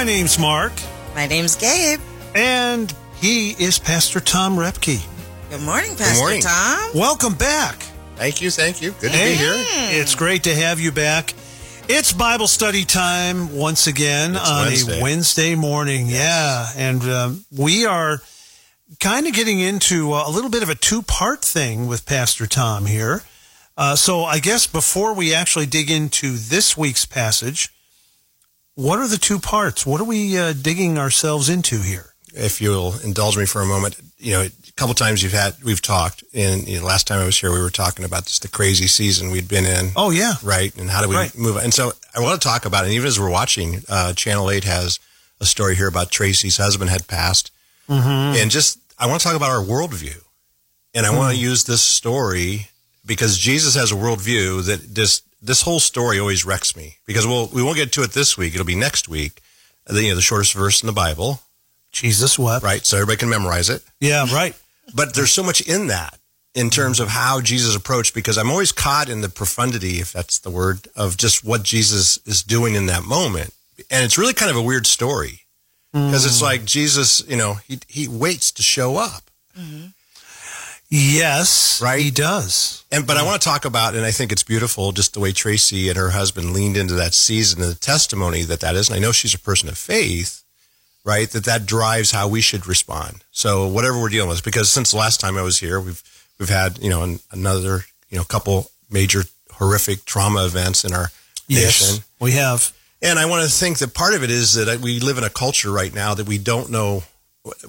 My name's Mark, My name's Gabe. and he is Pastor Tom Roepke. Good morning, Pastor morning. Tom. Welcome back. Thank you, thank you. Good to be here. It's great to have you back. It's Bible study time once again It's on Wednesday. a Wednesday morning. Yeah. And um, we are kind of getting into uh, a little bit of a two part thing with Pastor Tom here. Uh, so I guess before we actually dig into this week's passage, what are the two parts? What are we uh, digging ourselves into here? If you'll indulge me for a moment, you know, a couple times you've had we've talked, and you know, last time I was here, we were talking about just the crazy season we'd been in, Oh, yeah. right? And how do we Right. move? On? And so I want to talk about it. And even as we're watching, uh, Channel Eight has a story here about Tracy's husband had passed, Mm-hmm. and just I want to talk about our worldview, and I want to use this story because Jesus has a worldview that this this whole story always wrecks me because we'll we won't get to it this week. It'll be next week. The, you know, the shortest verse in the Bible, Jesus wept. right? So everybody can memorize it. Yeah, right. But there's so much in that in terms of how Jesus approached because I'm always caught in the profundity, if that's the word, of just what Jesus is doing in that moment. And it's really kind of a weird story because it's mm. like Jesus, you know, he, he waits to show up. Mm-hmm. Yes, Right? he does. And but I want to talk about, and I think it's beautiful, just the way Tracy and her husband leaned into that season and the testimony that that is. And I know she's a person of faith, right? That that drives how we should respond. So whatever we're dealing with, because since the last time I was here, we've we've had you know an, another you know couple major horrific trauma events in our Yes, nation. we have. And I want to think that part of it is that uh, we live in a culture right now that we don't know.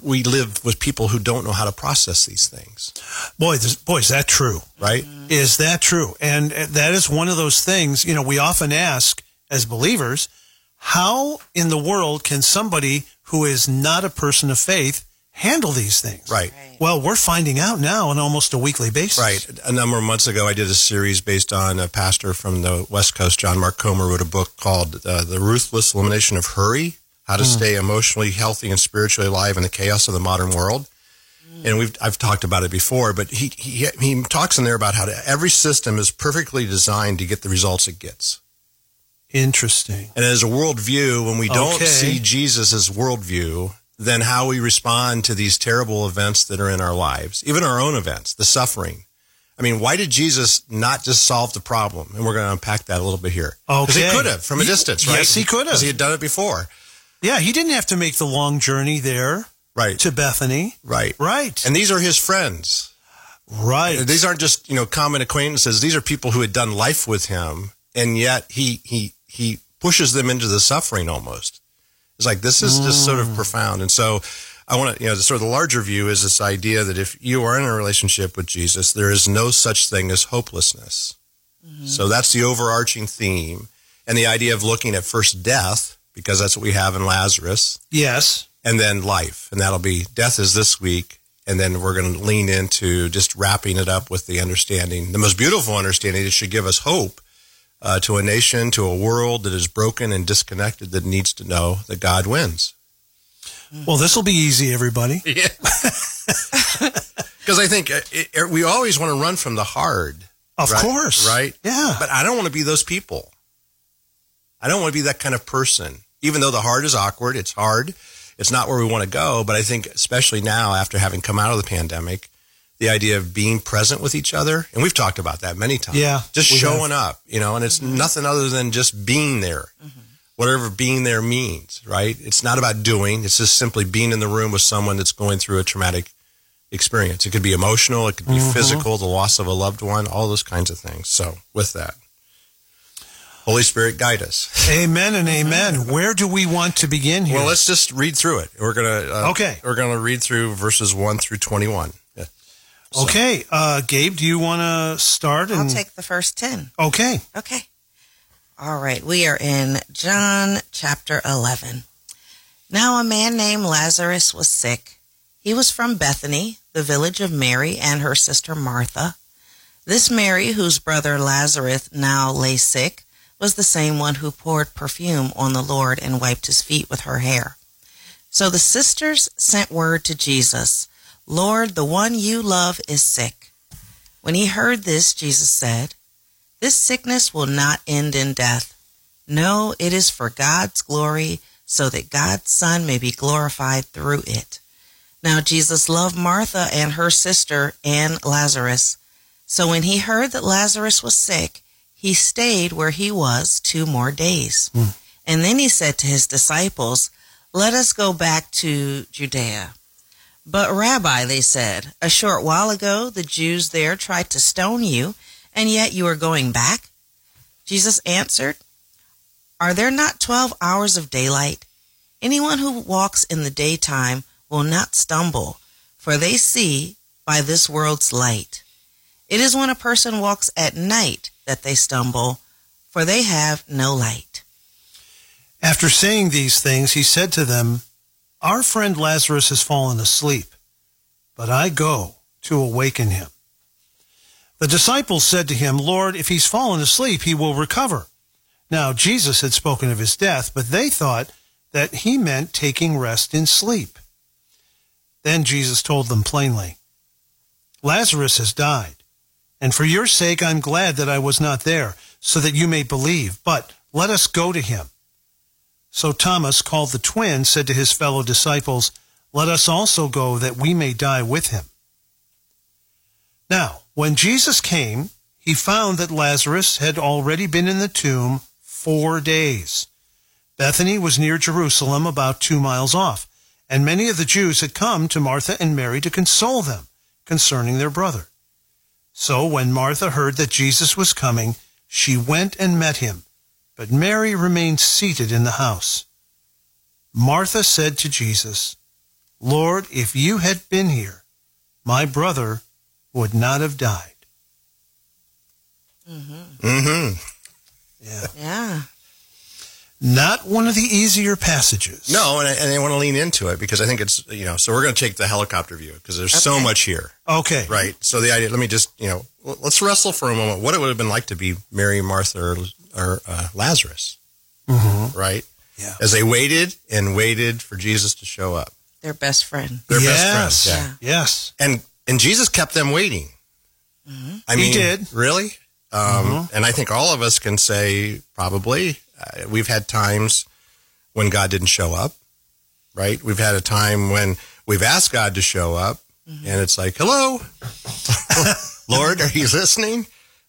We live with people who don't know how to process these things, Boy, this, boy, is that true? right? Is that true? And that is one of those things. You know, we often ask as believers, how in the world can somebody who is not a person of faith handle these things? Right. Well, we're finding out now on almost a weekly basis. Right. A number of months ago, I did a series based on a pastor from the West Coast, John Mark Comer, wrote a book called uh, The Ruthless Elimination of Hurry How to hmm. Stay Emotionally Healthy and Spiritually Alive in the Chaos of the Modern World. Hmm. And we've I've talked about it before, but he, he he talks in there about how to, every system is perfectly designed to get the results it gets. Interesting. And as a worldview, when we don't Okay. see Jesus as worldview, then how we respond to these terrible events that are in our lives, even our own events, the suffering. I mean, why did Jesus not just solve the problem? And we're going to unpack that a little bit here. Because he could have from a distance, right? yes, he could have. Because he had done it before. Yeah, he didn't have to make the long journey there Right. to Bethany. right. Right. And these are his friends. right. These aren't just, you know, common acquaintances. These are people who had done life with him. And yet he, he, he pushes them into the suffering almost. It's like, this is just sort of mm. profound. And so I want to, you know, the sort of the larger view is this idea that if you are in a relationship with Jesus, there is no such thing as hopelessness. Mm-hmm. So that's the overarching theme. And the idea of looking at first death, because that's what we have in Lazarus, yes. and then life. And that'll be death is this week. And then we're going to lean into just wrapping it up with the understanding, the most beautiful understanding. It should give us hope uh, to a nation, to a world that is broken and disconnected that needs to know that God wins. Well, this will be easy, everybody. Yeah. Because I think uh, it, it- we always want to run from the hard. Of right? course. Right? Yeah. But I don't want to be those people. I don't want to be that kind of person. Even though the hard is awkward, it's hard. It's not where we want to go. But I think, especially now, after having come out of the pandemic, the idea of being present with each other, and we've talked about that many times. Yeah, Just we showing up, you know, and it's mm-hmm. nothing other than just being there. Mm-hmm. Whatever being there means, right? It's not about doing. It's just simply being in the room with someone that's going through a traumatic experience. It could be emotional, it could be mm-hmm. physical, the loss of a loved one, all those kinds of things. So, with that, Holy Spirit, guide us. Amen and amen. Where do we want to begin here? Well, let's just read through it. We're gonna uh, Okay. We're gonna read through verses one through twenty-one. Yeah. So- okay, uh, Gabe, do you want to start? I'll take the first 10. okay, Okay. All right. We are in John chapter 11. Now a man named Lazarus was sick. He was from Bethany, the village of Mary and her sister Martha. This Mary, whose brother Lazarus now lay sick, was the same one who poured perfume on the Lord and wiped his feet with her hair. So the sisters sent word to Jesus, Lord, the one you love is sick. When he heard this, Jesus said, This sickness will not end in death. No, it is for God's glory, so that God's Son may be glorified through it. Now Jesus loved Martha and her sister and Lazarus. So when he heard that Lazarus was sick, he stayed where he was two more days. Mm. And then he said to his disciples, Let us go back to Judea. But Rabbi, they said, a short while ago the Jews there tried to stone you, and yet you are going back? Jesus answered, Are there not twelve hours of daylight? Anyone who walks in the daytime will not stumble, for they see by this world's light. It is when a person walks at night that they stumble, for they have no light. After saying these things, he said to them, Our friend Lazarus has fallen asleep, but I go to awaken him. The disciples said to him, Lord, if he's fallen asleep, he will recover. Now, Jesus had spoken of his death, but they thought that he meant taking rest in sleep. Then Jesus told them plainly, Lazarus has died, and for your sake I'm glad that I was not there, so that you may believe. But let us go to him. So Thomas, called the twin, said to his fellow disciples, Let us also go, that we may die with him. Now, when Jesus came, he found that Lazarus had already been in the tomb four days. Bethany was near Jerusalem, about two miles off, and many of the Jews had come to Martha and Mary to console them concerning their brother. So when Martha heard that Jesus was coming, she went and met him, but Mary remained seated in the house. Martha said to Jesus, Lord, if you had been here, my brother would not have died. Mm-hmm. Mm-hmm. Yeah. Yeah. Not one of the easier passages. No, and I, and I want to lean into it because I think it's you know. So we're going to take the helicopter view because there's so much here, Okay. right? So the idea. Let me just you know. Let's wrestle for a moment. What it would have been like to be Mary, Martha, or, or uh, Lazarus, Mm-hmm. right? Yeah. As they waited and waited for Jesus to show up, Their best friend. their yes. best friend. Yeah. Yes. And and Jesus kept them waiting. Mm-hmm. I He mean, did. really. Um, And I think all of us can say probably uh, we've had times when God didn't show up, right? We've had a time when we've asked God to show up, and it's like, "Hello, Lord, are you listening?"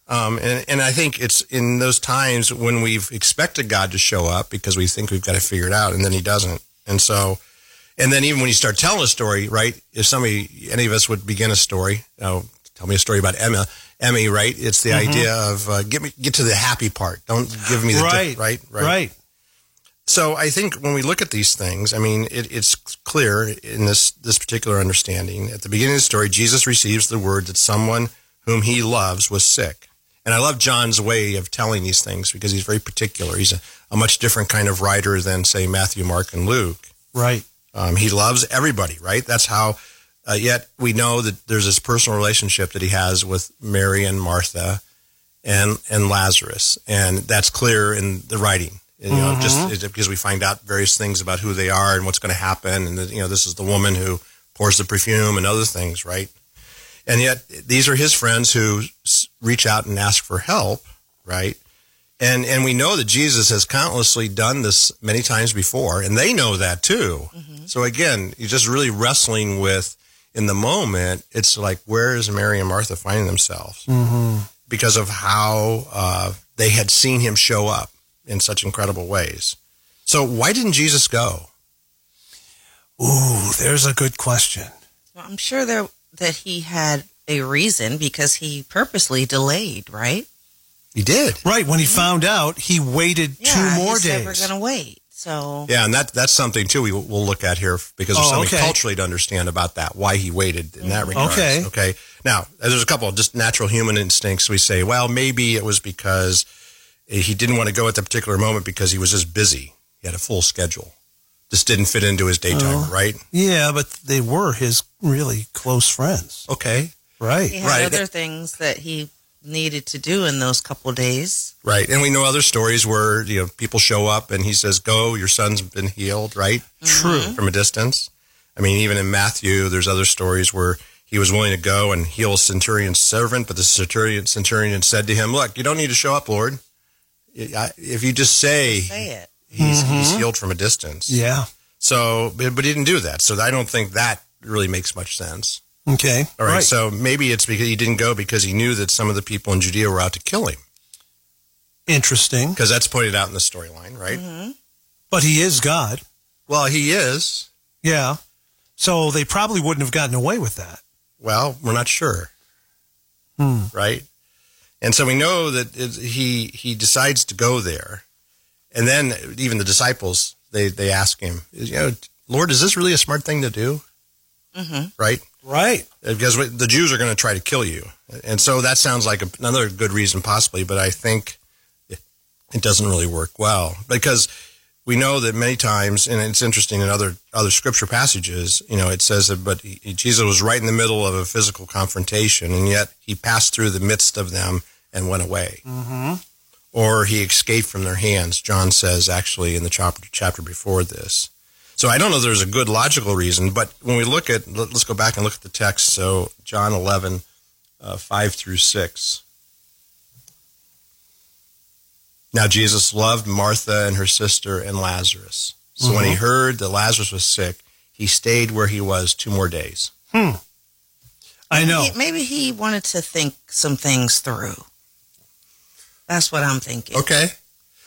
Um, and, and I think it's in those times when we've expected God to show up because we think we've got to figure it out, and then He doesn't. And so, and then even when you start telling a story, right? If somebody, any of us would begin a story, you know, tell me a story about Emma, Emmy, right? It's the idea of uh, get me get to the happy part. Don't give me the Right. right, right, Right. So I think when we look at these things, I mean, it, it's clear in this this particular understanding. At the beginning of the story, Jesus receives the word that someone whom he loves was sick. And I love John's way of telling these things because he's very particular. He's a, a much different kind of writer than, say, Matthew, Mark, and Luke. Right. Um, he loves everybody, right? That's how. Uh, yet we know that there's this personal relationship that he has with Mary and Martha, and and Lazarus, and that's clear in the writing. You know, just because we find out various things about who they are and what's going to happen, and you know, this is the woman who pours the perfume and other things, right? And yet these are his friends who s- reach out and ask for help, right? And and we know that Jesus has countlessly done this many times before, and they know that too. So again, you're just really wrestling with in the moment. It's like where is Mary and Martha finding themselves Mm-hmm. because of how uh, they had seen him show up in such incredible ways. So why didn't Jesus go? Ooh, there's a good question. Well, I'm sure there that he had a reason because he purposely delayed, right? He did. Right. When he found out, he waited Yeah, two more he said days. we're going to wait. So Yeah, and that that's something too we will we'll look at here because there's Oh, something okay. culturally to understand about that why he waited in that mm-hmm. regard. Okay. Okay. Now there's a couple of just natural human instincts. We say, well, maybe it was because he didn't want to go at the particular moment because he was just busy. He had a full schedule. Just didn't fit into his daytime, Oh. right? yeah, but they were his really close friends. Okay. Right. he had Right. other things that he needed to do in those couple days. Right. And we know other stories where, you know, people show up and he says, Go, your son's been healed, right? True. From a distance. I mean, even in Matthew, there's other stories where he was willing to go and heal a centurion's servant, but the centurion, centurion said to him, Look, you don't need to show up, Lord. If you just say, Say it. He's, he's mm-hmm. healed from a distance. Yeah. So, but but he didn't do that. So I don't think that really makes much sense. Okay. All right. So maybe it's because he didn't go because he knew that some of the people in Judea were out to kill him. Interesting. Because that's pointed out in the storyline, right? Mm-hmm. But he is God. Well, he is. Yeah. So they probably wouldn't have gotten away with that. Well, we're not sure. Hmm. Right. And so we know that it, he he decides to go there, and then even the disciples they they ask him, you know, Lord, is this really a smart thing to do? Mm-hmm. Right. Right. Because the Jews are going to try to kill you, and so that sounds like another good reason, possibly. But I think it, it doesn't really work well because we know that many times, and it's interesting in other other scripture passages, you know, it says that, but he, Jesus was right in the middle of a physical confrontation, and yet he passed through the midst of them and went away. Mm-hmm. Or he escaped from their hands, John says, actually, in the chapter, chapter before this. So I don't know there's a good logical reason, but when we look at, let's go back and look at the text. So John 11, uh, 5 through 6. Now Jesus loved Martha and her sister and Lazarus. So mm-hmm. when he heard that Lazarus was sick, he stayed where he was two more days. Hmm. I know. Maybe, maybe he wanted to think some things through. That's what I'm thinking. Okay.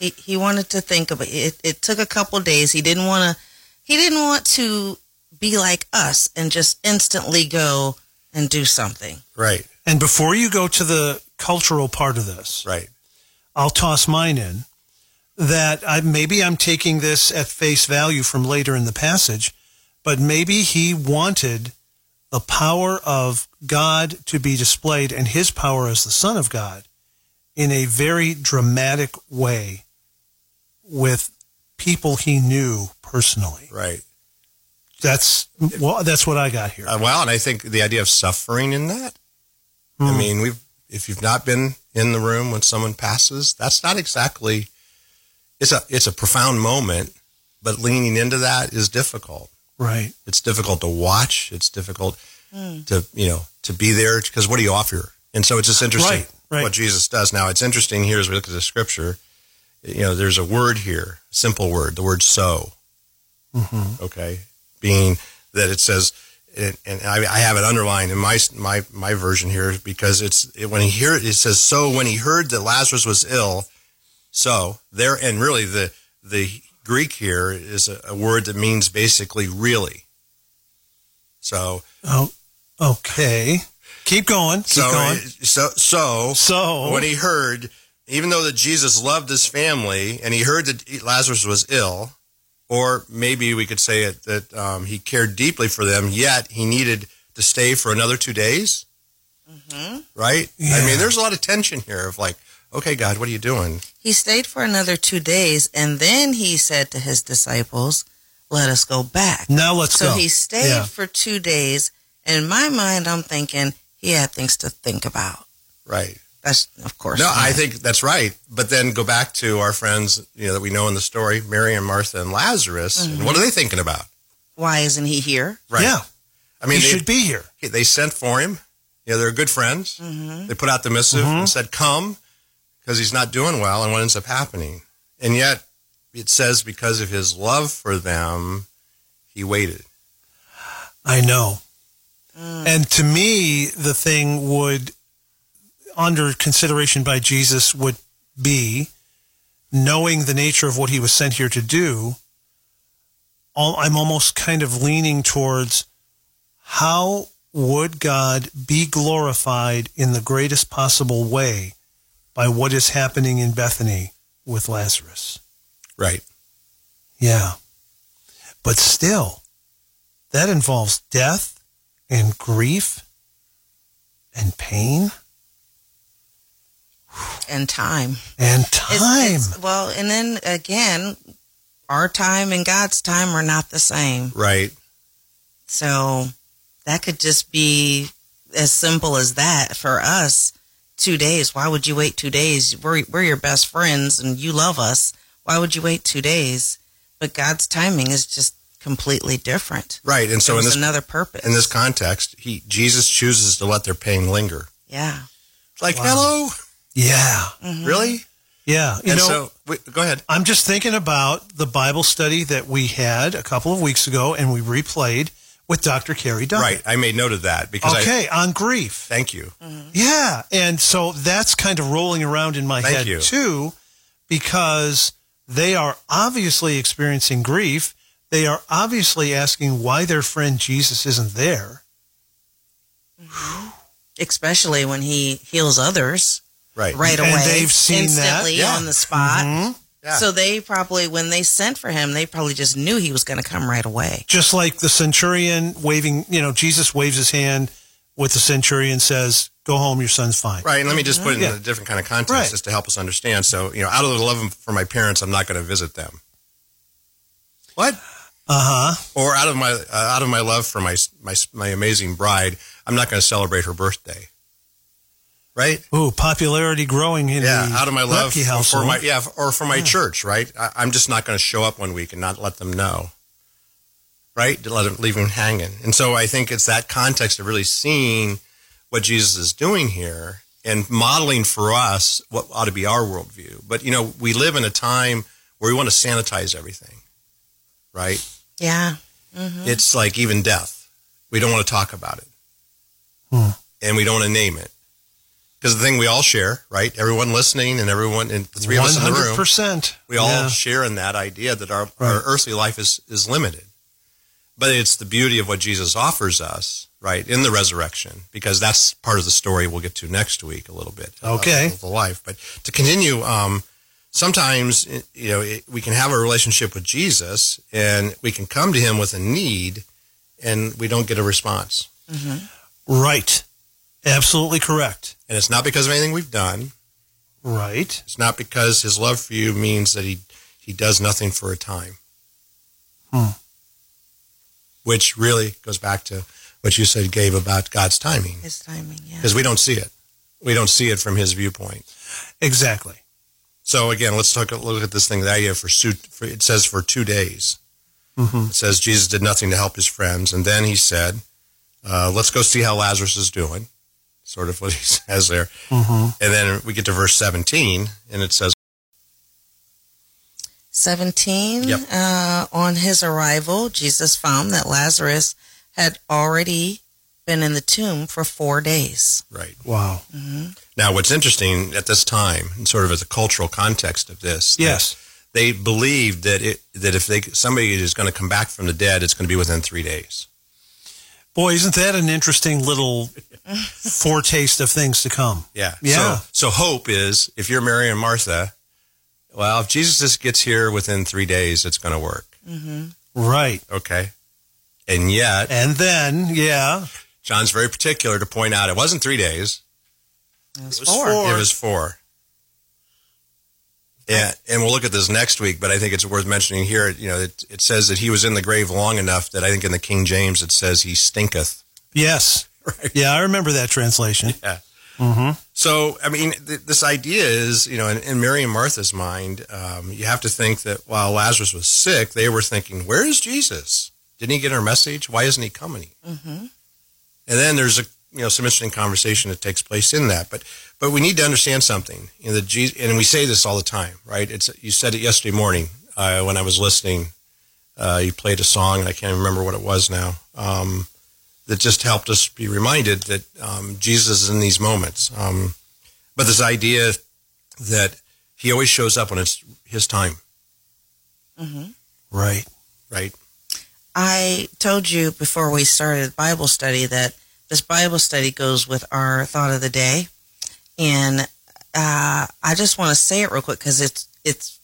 He he wanted to think about it. It took a couple days. He didn't want to. He didn't want to be like us and just instantly go and do something. Right. And before you go to the cultural part of this, right, I'll toss mine in. That I, maybe I'm taking this at face value from later in the passage, but maybe he wanted the power of God to be displayed and his power as the Son of God in a very dramatic way with people he knew personally. Right. That's well, that's what I got here. Uh, well, and I think the idea of suffering in that. Hmm. I mean, we've if you've not been in the room when someone passes, that's not exactly. It's a it's a profound moment, but leaning into that is difficult. Right. It's difficult to watch. It's difficult mm. to you know to be there because what do you offer? And so it's just interesting right, right. what Jesus does. Now it's interesting here as we look at the scripture. You know, there's a word here, simple word, the word "so." Mm-hmm. Okay, being that it says, and, and I, I, have it underlined in my my my version here because it's it, when he hear it says so when he heard that Lazarus was ill, so there and really the the Greek here is a, a word that means basically really. So oh, okay, keep going. Keep so going. so so so when he heard, even though that Jesus loved his family and he heard that Lazarus was ill or maybe we could say it that um, he cared deeply for them, yet he needed to stay for another two days. Mm-hmm. Right? Yeah. I mean, there's a lot of tension here of like, okay, God, what are you doing? He stayed for another two days, and then he said to his disciples, "Let us go back." Now let's so go. So he stayed yeah. for two days. And in my mind, I'm thinking he had things to think about. Right. That's of course. No, not. I think that's right. But then go back to our friends, you know, that we know in the story, Mary and Martha and Lazarus. Mm-hmm. And what are they thinking about? Why isn't he here? Right. Yeah. I mean, he they, should be here. They sent for him. You know, they're good friends. Mm-hmm. They put out the missive Mhm. and said, "Come," because he's not doing well. And what ends up happening? And yet, it says because of his love for them, he waited. I know. Mm. And to me, the thing would, under consideration by Jesus, would be knowing the nature of what he was sent here to do. I'm almost kind of leaning towards how would God be glorified in the greatest possible way by what is happening in Bethany with Lazarus? Right. Yeah. But still, that involves death and grief and pain And time. and time. it's- well, and then again, our time and God's time are not the same. Right. So that could just be as simple as that for us. Two days. Why would you wait two days? We're, we're your best friends and you love us. Why would you wait two days? But God's timing is just completely different. Right. And so There in this another purpose. in this context, he Jesus chooses to let their pain linger. yeah. Like, Wow. hello, yeah. Mhm. really? Yeah. You and know, so, wait, go ahead. I'm just thinking about the Bible study that we had a couple of weeks ago and we replayed with Dr. Carrie Dunn. Right. I made note of that because I, Okay, on grief. thank you. Yeah. And so that's kind of rolling around in my Thank head you. too, because they are obviously experiencing grief. They are obviously asking why their friend Jesus isn't there. Especially when he heals others Right. right And away, they've seen that. instantly Yeah. on the spot. Mhm. Yeah. So they probably, when they sent for him, they probably just knew he was going to come right away. Just like the centurion waving, you know, Jesus waves his hand with the centurion says, go home, your son's fine. Right, and let me just put it in Yeah. a different kind of context Right. just to help us understand. So, you know, out of the love for my parents, I'm not going to visit them. What? Uh huh. Or out of my uh, out of my love for my my my amazing bride, I'm not going to celebrate her birthday. Right? Ooh, popularity growing in Yeah, the out of my love for, household. for my yeah, or for my church. Right? I, I'm just not going to show up one week and not let them know. Right? To let them leave them hanging. And so I think it's that context of really seeing what Jesus is doing here and modeling for us what ought to be our worldview. But you know, we live in a time where we want to sanitize everything. Right? Yeah. It's like even death. We don't want to talk about it. Hmm. And we don't want to name it. Because the thing we all share, right? Everyone listening and everyone, and the three of us in the room, 100%. we all Yeah. share in that idea that our, Right. our earthly life is, is limited. But it's the beauty of what Jesus offers us, right, in the resurrection, because that's part of the story we'll get to next week a little bit. of- Okay. Of the life. But to continue, um, sometimes, you know, it, we can have a relationship with Jesus and we can come to him with a need and we don't get a response. Right. Absolutely correct. And it's not because of anything we've done. Right. It's not because his love for you means that he, he does nothing for a time. Hmm. Which really goes back to what you said, Gabe, about God's timing. His timing, yeah. Because we don't see it. We don't see it from his viewpoint. Exactly. So again, let's talk, look at this thing, the idea for, su- for it says for two days. hmm It says Jesus did nothing to help his friends. And then he said, uh, let's go see how Lazarus is doing. Sort of what he says there. hmm And then we get to verse 17 and it says, 17. Yep. Uh, on his arrival, Jesus found that Lazarus had already been in the tomb for four days. right. Wow. Now, what's interesting at this time, and sort of as a cultural context of this, Yes. they believed that it, that if they somebody is going to come back from the dead, it's going to be within three days. Boy, isn't that an interesting little foretaste of things to come? Yeah. Yeah. So, so hope is if you're Mary and Martha, well, if Jesus just gets here within three days, it's going to work. Mm-hmm. Right. Okay. And yet, And then, yeah. John's very particular to point out it wasn't three days. It was, was four. four. It was four. Yeah, and we'll look at this next week, but I think it's worth mentioning here. You know, it, it says that he was in the grave long enough that I think in the King James it says he stinketh. Yes. Right. Yeah, I remember that translation. Yeah. hmm So, I mean, th- this idea is, you know, in, in Mary and Martha's mind, um, you have to think that while Lazarus was sick, they were thinking, where is Jesus? Didn't he get our message? Why isn't he coming? hmm And then there's a you know some interesting conversation that takes place in that. But but we need to understand something. You know, the Je- and we say this all the time, right? It's you said it yesterday morning uh, when I was listening. Uh, you played a song, and I can't remember what it was now. Um, that just helped us be reminded that um, Jesus is in these moments. Um, but this idea that he always shows up when it's his time, hmm Right. right? I told you before we started Bible study that this Bible study goes with our thought of the day, and uh, I just want to say it real quick because it's it's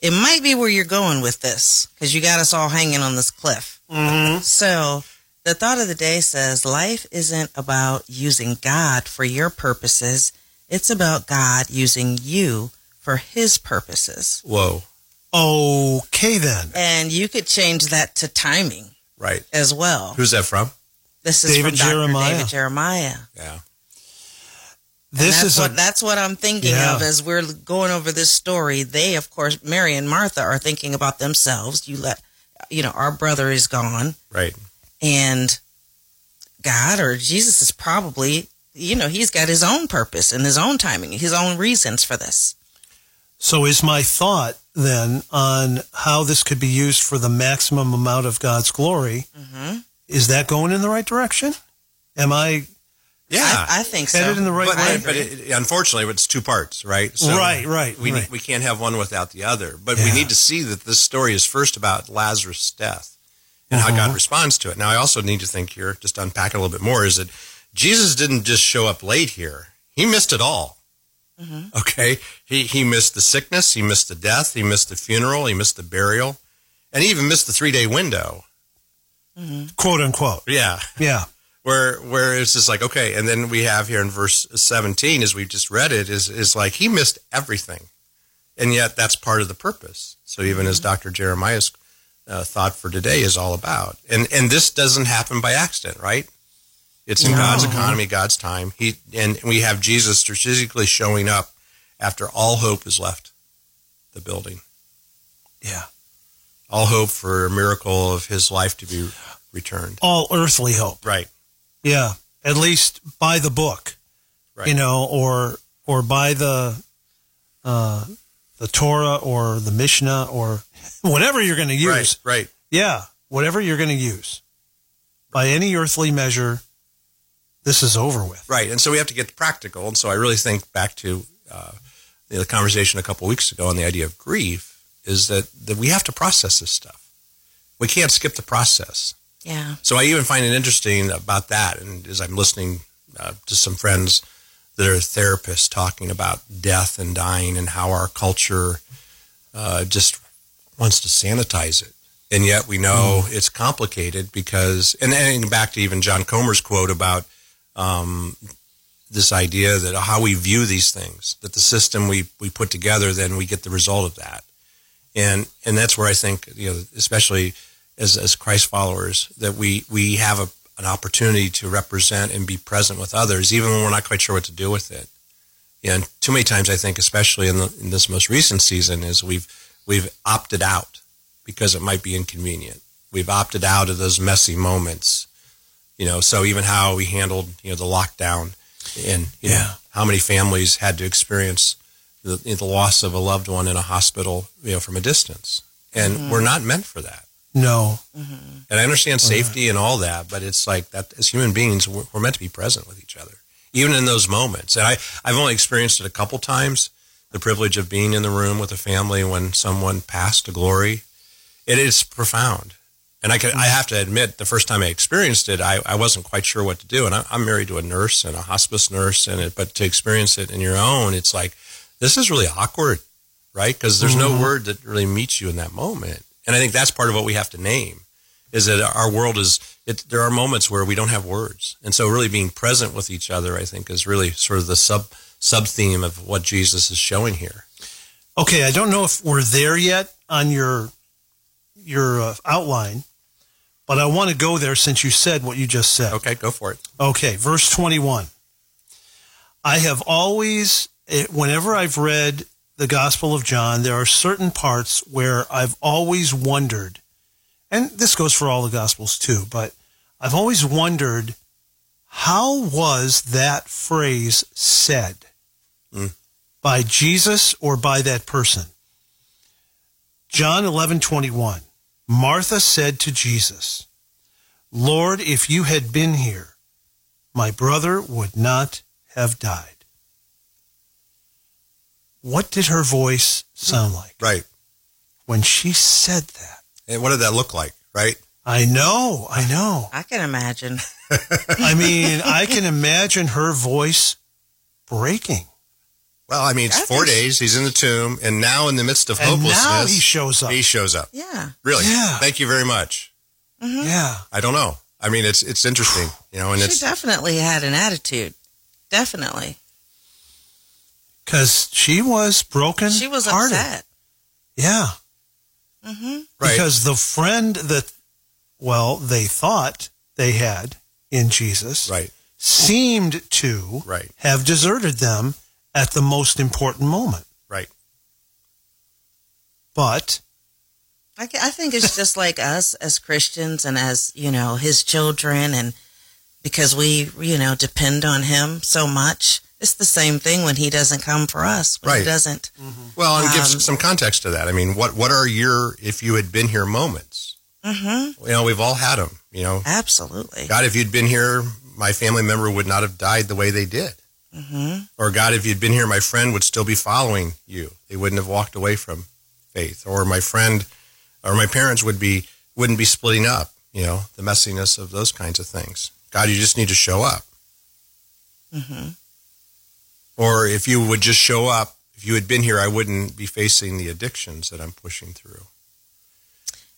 it might be where you're going with this because you got us all hanging on this cliff. hmm So the thought of the day says life isn't about using God for your purposes; it's about God using you for His purposes. Whoa, Okay, then. And you could change that to timing right? as well. Who's that from? This is David from Dr. Jeremiah. David Jeremiah. Yeah, This that's is what a, that's what I'm thinking Yeah. of as we're going over this story. They, of course, Mary and Martha are thinking about themselves. You let, you know, our brother is gone, right. And God or Jesus is probably, you know, he's got his own purpose and his own timing, his own reasons for this. So is my thought then on how this could be used for the maximum amount of God's glory? Mm-hmm. Is that going in the right direction? Am I Yeah. I, I think so. headed in the right but, way? but it, it- unfortunately, it's two parts, right? Right, right, We right. we can't have one without the other. But Yeah. we need to see that this story is first about Lazarus' death and how Uh-huh. God responds to it. Now, I also need to think here, just unpack it a little bit more, is that Jesus didn't just show up late here; he missed it all. Mhm. Okay, he he missed the sickness, he missed the death, he missed the funeral, he missed the burial, and he even missed the three day window. quote unquote? Yeah, Yeah. where where it's just like okay and then we have here in verse 17 as we just read it is is like he missed everything and yet that's part of the purpose so even as dr jeremiah's uh, thought for today is all about and and this doesn't happen by accident right it's in No. god's economy god's time he and we have jesus strategically showing up after all hope is left the building Yeah. all hope for a miracle of his life to be returned All earthly hope. right Yeah. At least by the book. Right. You know, or or by the uh the Torah or the Mishnah or whatever you're going to use. right right Yeah, whatever you're going to use. By any earthly measure, this is over with. Right, and so we have to get practical. And so I really think back to uh, the conversation a couple weeks ago on the idea of grief is that, that we have to process this stuff. We can't skip the process. Yeah. So I even find it interesting about that. And as I'm listening uh, to some friends that are therapists talking about death and dying and how our culture uh, just wants to sanitize it. And yet we know it's complicated because, and then back to even John Comer's quote about um, this idea that how we view these things, that the system we, we put together, then we get the result of that. And, and that's where I think, you know, especially as, as Christ followers, that we, we have a, an opportunity to represent and be present with others, even when we're not quite sure what to do with it. And too many times, I think, especially in, the, in this most recent season, is we've we've opted out because it might be inconvenient. We've opted out of those messy moments, you know. So even how we handled, you know, the lockdown, and you know, Yeah. how many families had to experience the, the loss of a loved one in a hospital, you know, from a distance, and mm-hmm. we're not meant for that. No. Mm-hmm. And I understand safety and all that, but it's like that as human beings, we're, we're meant to be present with each other, even in those moments. And I, I've only experienced it a couple times, the privilege of being in the room with a family when someone passed to glory. It is profound. And I could, I have to admit, the first time I experienced it, I, I wasn't quite sure what to do. And I, I'm married to a nurse and a hospice nurse, and it, but to experience it in your own, it's like this is really awkward, right? Because there's no mm-hmm. word that really meets you in that moment. And I think that's part of what we have to name is that our world is it, there are moments where we don't have words and so really being present with each other i think is really sort of the sub sub theme of what jesus is showing here Okay, I don't know if we're there yet on your your uh, outline, but I want to go there since you said what you just said. okay go for it Okay, verse 21. I have always, eh, whenever I've read the Gospel of John, there are certain parts where I've always wondered, and this goes for all the Gospels too, but I've always wondered how was that phrase said Mm. by Jesus or by that person? John 11 21. Martha said to Jesus, Lord, if you had been here, my brother would not have died. What did her voice sound like right when she said that? and what did that look like right I know, I know. I can imagine. I mean, I can imagine her voice breaking. Well i mean it's I four days he's in the tomb and now in the midst of And hopelessness now he shows up. he shows up Yeah. really Yeah. thank you very much Yeah. i don't know i mean it's it's interesting you know and she it's definitely had an attitude. Definitely. Because she was broken. She was hearted. upset. Yeah. Mm-hmm. right Because the friend that, well, they thought they had in Jesus right seemed to right have deserted them at the most important moment. right But I, I think it's just like us as Christians and as, you know, his children and because we, you know, depend on him so much. it's the same thing when he doesn't come for us. When Right. He doesn't. Well, and give Um, some context to that. I mean, what what are your if you had been here moments? Mm-hmm. You know, we've all had them. You know, Absolutely. God, if you'd been here, my family member would not have died the way they did. Mm-hmm. Or God, if you'd been here, my friend would still be following you. They wouldn't have walked away from faith. Or my friend, or my parents would be wouldn't be splitting up. You know, the messiness of those kinds of things. God, you just need to show up. Mm-hmm. Or if you would just show up, if you had been here, I wouldn't be facing the addictions that I'm pushing through.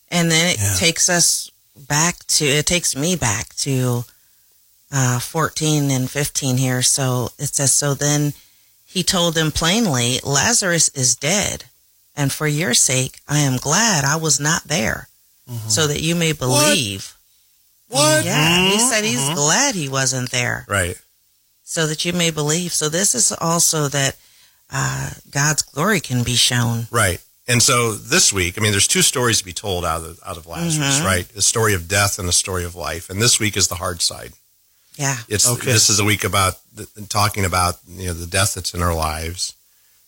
And then it Yeah. takes us back to, it takes me back to uh, 14 and 15 here. So it says, So then he told them plainly, Lazarus is dead. And for your sake, I am glad I was not there, so that you may believe. What? Yeah, he said he's Mhm. glad he wasn't there, Right. so that you may believe. So this is also that uh, God's glory can be shown. Right. And so this week, I mean, there's two stories to be told out of out of Lazarus, Mhm. right? The story of death and the story of life. And this week is the hard side. Yeah. It's Okay. this is a week about the, talking about you know the death that's in our lives.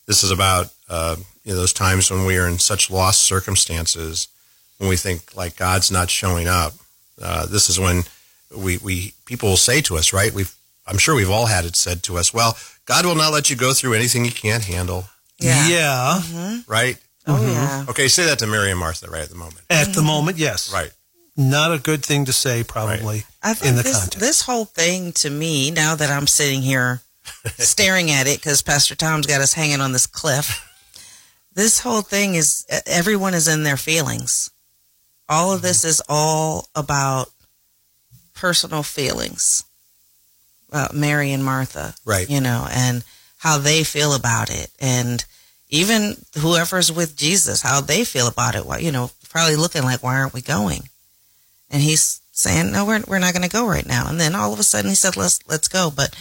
This is about uh, you know those times when we are in such lost circumstances, when we think like God's not showing up. Uh, this is when we we people will say to us, right? We've I'm sure we've all had it said to us. Well, God will not let you go through anything you can't handle, Yeah. Yeah. hmm right? Oh, Mhm. yeah. Okay, say that to Mary and Martha right at the moment. At the moment, yes. Right. Not a good thing to say, probably. I think in the this, context. this whole thing to me, now that I'm sitting here staring at it, because Pastor Tom's got us hanging on this cliff, this whole thing is everyone is in their feelings. All of this is all about personal feelings. Uh, Mary and Martha, Right. you know, and how they feel about it. And even whoever's with Jesus, how they feel about it. Why, you know, probably looking like, why aren't we going? And he's saying, no, we're, we're not going to go right now. And then all of a sudden he said, let's, let's go. But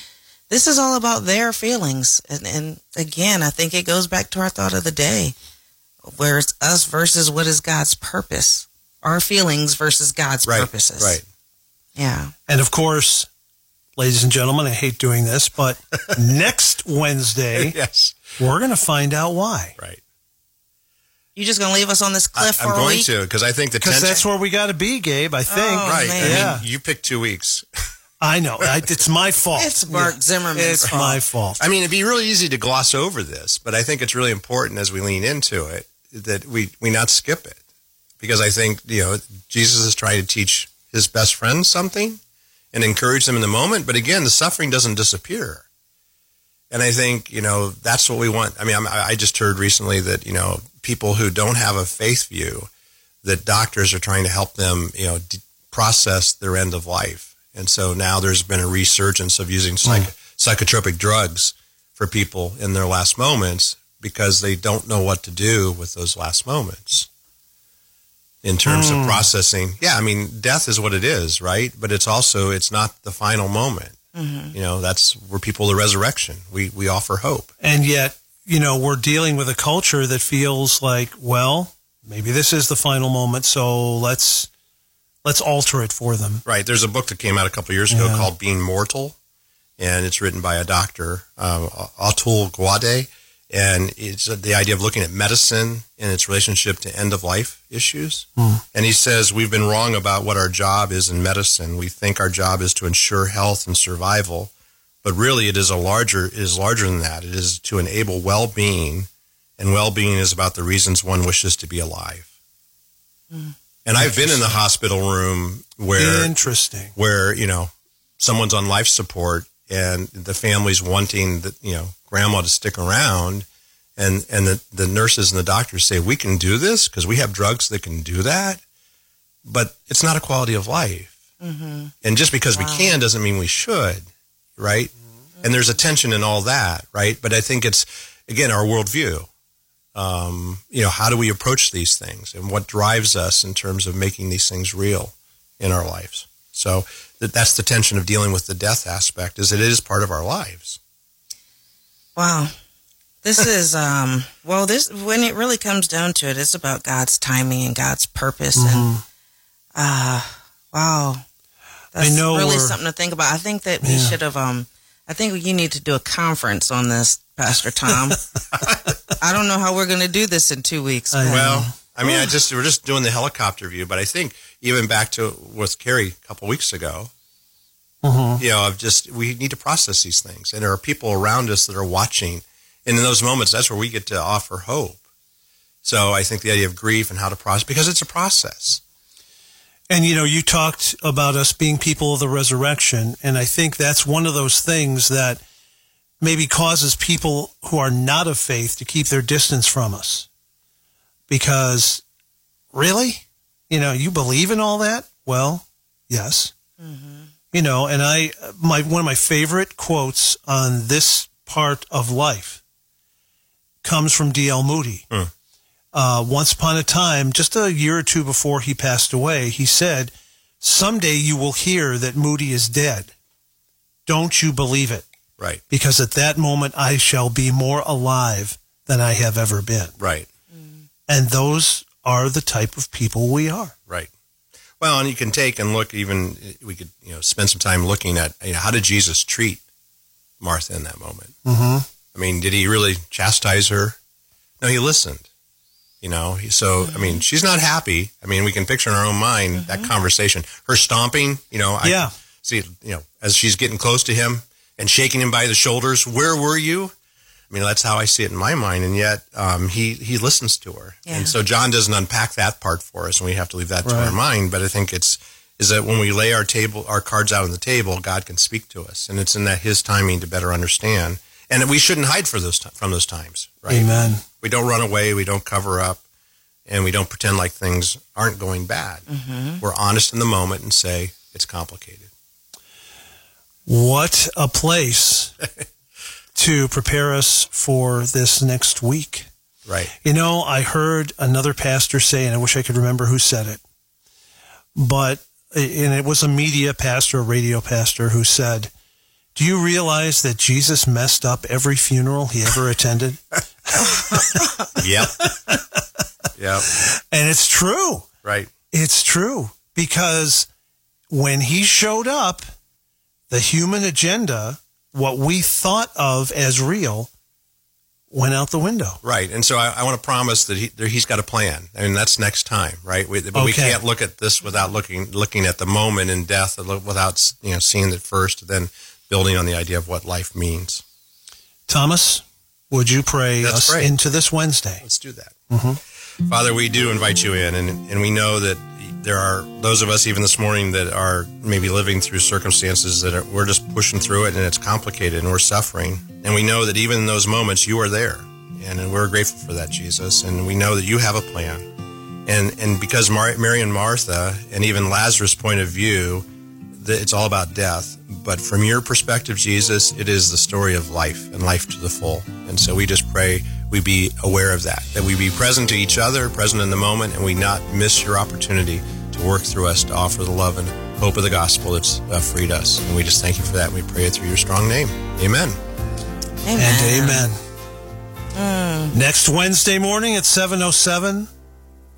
this is all about their feelings. And, and again, I think it goes back to our thought of the day, where it's us versus what is God's purpose, our feelings versus God's Right. purposes. Right. Yeah. And of course, ladies and gentlemen, I hate doing this, but next Wednesday, yes. we're going to find out why. Right. You just going to leave us on this I, cliff I'm a going week? to because I think the Because tension. that's where we got to be, Gabe, I think. Oh, right. man. I mean, Yeah. you picked two weeks. I know. I, it's my fault. It's Mark Zimmerman's It's fault. my fault. I mean, it'd be really easy to gloss over this, but I think it's really important as we lean into it that we we not skip it because I think you know Jesus is trying to teach his best friends something and encourage them in the moment. But again, the suffering doesn't disappear. And I think you know that's what we want. I mean, I'm, I just heard recently that you know people who don't have a faith view, that doctors are trying to help them you know d- process their end of life, and so now there's been a resurgence of using psych- psychotropic drugs for people in their last moments because they don't know what to do with those last moments in terms Hmm. of processing. Yeah, I mean, death is what it is, right? But it's also it's not the final moment. Mhm. You know, that's where people the resurrection. We we offer hope. And yet, you know, we're dealing with a culture that feels like, well, maybe this is the final moment, so let's let's alter it for them. Right. There's a book that came out a couple of years ago Yeah. called Being Mortal, and it's written by a doctor, um, Atul Gawande, and it's the idea of looking at medicine and its relationship to end of life issues. Hmm. And he says we've been wrong about what our job is in medicine. We think our job is to ensure health and survival, but really it is a larger it is larger than that. It is to enable well-being, and well-being is about the reasons one wishes to be alive. And I've been in the hospital room where Interesting. where you know someone's on life support and the families wanting the you know grandma to stick around and and the, the nurses and the doctors say we can do this because we have drugs that can do that but it's not a quality of life. Mhm. and just because Wow. we can doesn't mean we should right? And there's a tension in all that right? But i think it's again our worldview. Um, you know how do we approach these things and what drives us in terms of making these things real in our lives so that that's the tension of dealing with the death aspect is that it is part of our lives Wow. This is um well this when it really comes down to it, it's about God's timing and God's purpose and Mhm. uh wow. That's I know really something to think about. I think that we should have um I think you need to do a conference on this, Pastor Tom. I don't know how we're going to do this in two weeks. Well, I mean, I just we're just doing the helicopter view, but I think even back to with Carrie a couple weeks ago, Mhm. you know, of just we need to process these things, and there are people around us that are watching, and in those moments, that's where we get to offer hope. So I think the idea of grief and how to process because it's a process. And you know, you talked about us being people of the resurrection, and I think that's one of those things that maybe causes people who are not of faith to keep their distance from us. Because really? You know, you believe in all that? Well, yes. You know, and I my one of my favorite quotes on this part of life comes from D.L. Moody uh, once upon a time, just a year or two before he passed away, he said, Someday you will hear that Moody is dead. Don't you believe it? Right, Because at that moment I shall be more alive than I have ever been. right, And those are the type of people we are. right. Well, and you can take and look. Even we could, you know, spend some time looking at you know, how did Jesus treat Martha in that moment. Mm-hmm. I mean, did he really chastise her? No, he listened. You know, so I mean, she's not happy. I mean, we can picture in our own mind that conversation, her stomping. You know, I Yeah. see. You know, as she's getting close to him and shaking him by the shoulders. Where were you? I mean, that's how I see it in my mind. And yet, um, he he listens to her, Yeah. and so John doesn't unpack that part for us, and we have to leave that to our mind. But I think it's is that when we lay our table, our cards out on the table, God can speak to us, and it's in that His timing to better understand. And we shouldn't hide for those from those times, right? Amen. We don't run away, we don't cover up, and we don't pretend like things aren't going bad. We're honest in the moment and say it's complicated. What a place to prepare us for this next week. Right. You know, I heard another pastor say, and I wish I could remember who said it, but, and it was a media pastor, a radio pastor who said, Do you realize that Jesus messed up every funeral he ever attended? Yep. yep. And it's true. Right. It's true because when he showed up, the human agenda, what we thought of as real, went out the window. Right. And so I, I want to promise that he, he's got a plan. I mean, that's next time, right? We, but we can't look at this without looking looking at the moment in death, uh, without you know seeing it first, then building on the idea of what life means. Thomas, would you pray Let's us pray. into this Wednesday? Let's do that. Mm-hmm. Father, we do invite you in, and, and we know that there are those of us, even this morning, that are maybe living through circumstances that are, we're just pushing through it and it's complicated and we're suffering. And we know that even in those moments, you are there. And, and we're grateful for that, Jesus. And we know that you have a plan. And, and because Mar- Mary and Martha, and even Lazarus' point of view, it's all about death. But from your perspective, Jesus, it is the story of life and life to the full. And so we just pray we be aware of that, that we be present to each other, present in the moment, and we not miss your opportunity to work through us to offer the love and hope of the gospel that's uh, freed us. And we just thank you for that. And we pray it through your strong name. Amen. Amen. And amen. Next Wednesday morning at 7.07,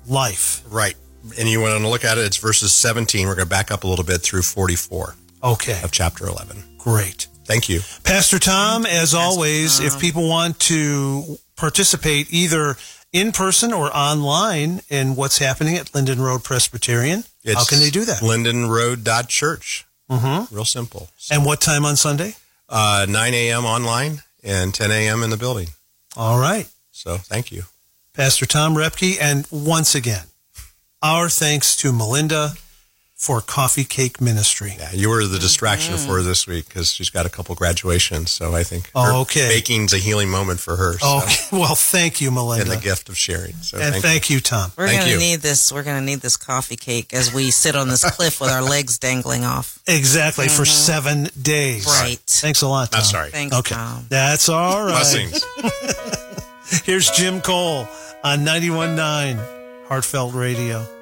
Life. Right. And you want to look at it, it's verses 17. We're going to back up a little bit through 44 Okay, of chapter 11. great. Thank you. Pastor Tom, as always, Tom. if people want to participate either in person or online in what's happening at Linden Road Presbyterian, how can they do that? lindenroad.church. Mm-hmm. Real simple. So, And what time on Sunday? uh, 9 a.m. online and 10 a.m. in the building. All right. So thank you. Pastor Tom Roepke. And once again, our thanks to Melinda for Coffee Cake Ministry. Yeah, you were the distraction mm. for her this week because she's got a couple graduations. So I think Oh, okay. baking's a healing moment for her. so- Oh, well, thank you, Melinda. and the gift of sharing. So and thank, thank you, Tom. We're Thank gonna you. need this. We're gonna need this coffee cake as we sit on this cliff with our legs dangling off. Exactly, for mm-hmm. seven days. Right. Thanks a lot, Tom. That's sorry. Thanks, Okay. Tom. That's all right. Blessings. Here's Jim Cole on 91.9 Heartfelt Radio.